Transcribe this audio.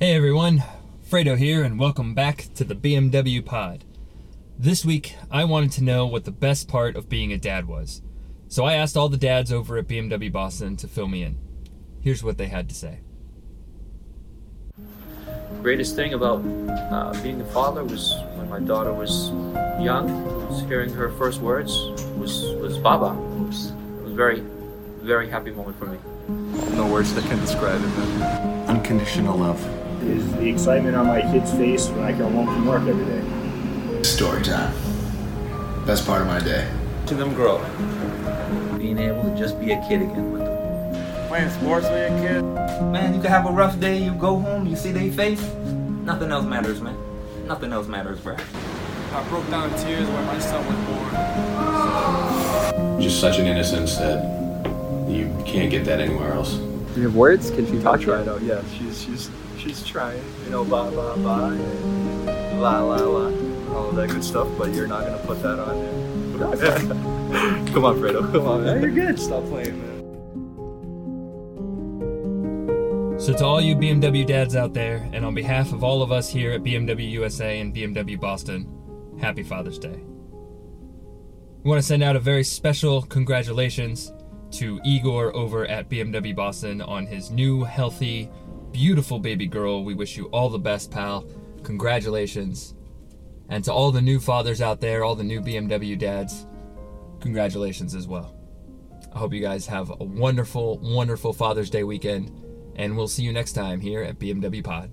Hey everyone, Fredo here, and welcome back to the BMW Pod. This week, I wanted to know what the best part of being a dad was. So I asked all the dads over at BMW Boston to fill me in. Here's what they had to say. Greatest thing about uh, being a father was when my daughter was young, was hearing her first words was was Baba. It was, it was very, very happy moment for me. No words that can describe it, man. Unconditional love. is the excitement on my kid's face when I come home from work every day. Story time. Best part of my day. To them grow. being able to just be a kid again with them. Playing sports when you're a kid. Man, you can have a rough day, you go home, you see their face. Nothing else matters, man. Nothing else matters, bro. I broke down in tears when my son was born. just such an innocence that you can't get that anywhere else. Do you have words? Can she talk Try yet? it out, yeah. She's she's she's trying, you know, blah blah blah, and la la la, all that good stuff. But you're not gonna put that on there. come on, Fredo. Come on, man. You're good. Stop playing, man. So, to all you BMW dads out there, and on behalf of all of us here at BMW USA and BMW Boston, happy Father's Day. We want to send out a very special congratulations to Igor over at BMW Boston on his new, healthy, beautiful baby girl. We wish you all the best, pal. Congratulations. And to all the new fathers out there, all the new BMW dads, congratulations as well. I hope you guys have a wonderful, wonderful Father's Day weekend, and we'll see you next time here at BMW Pod.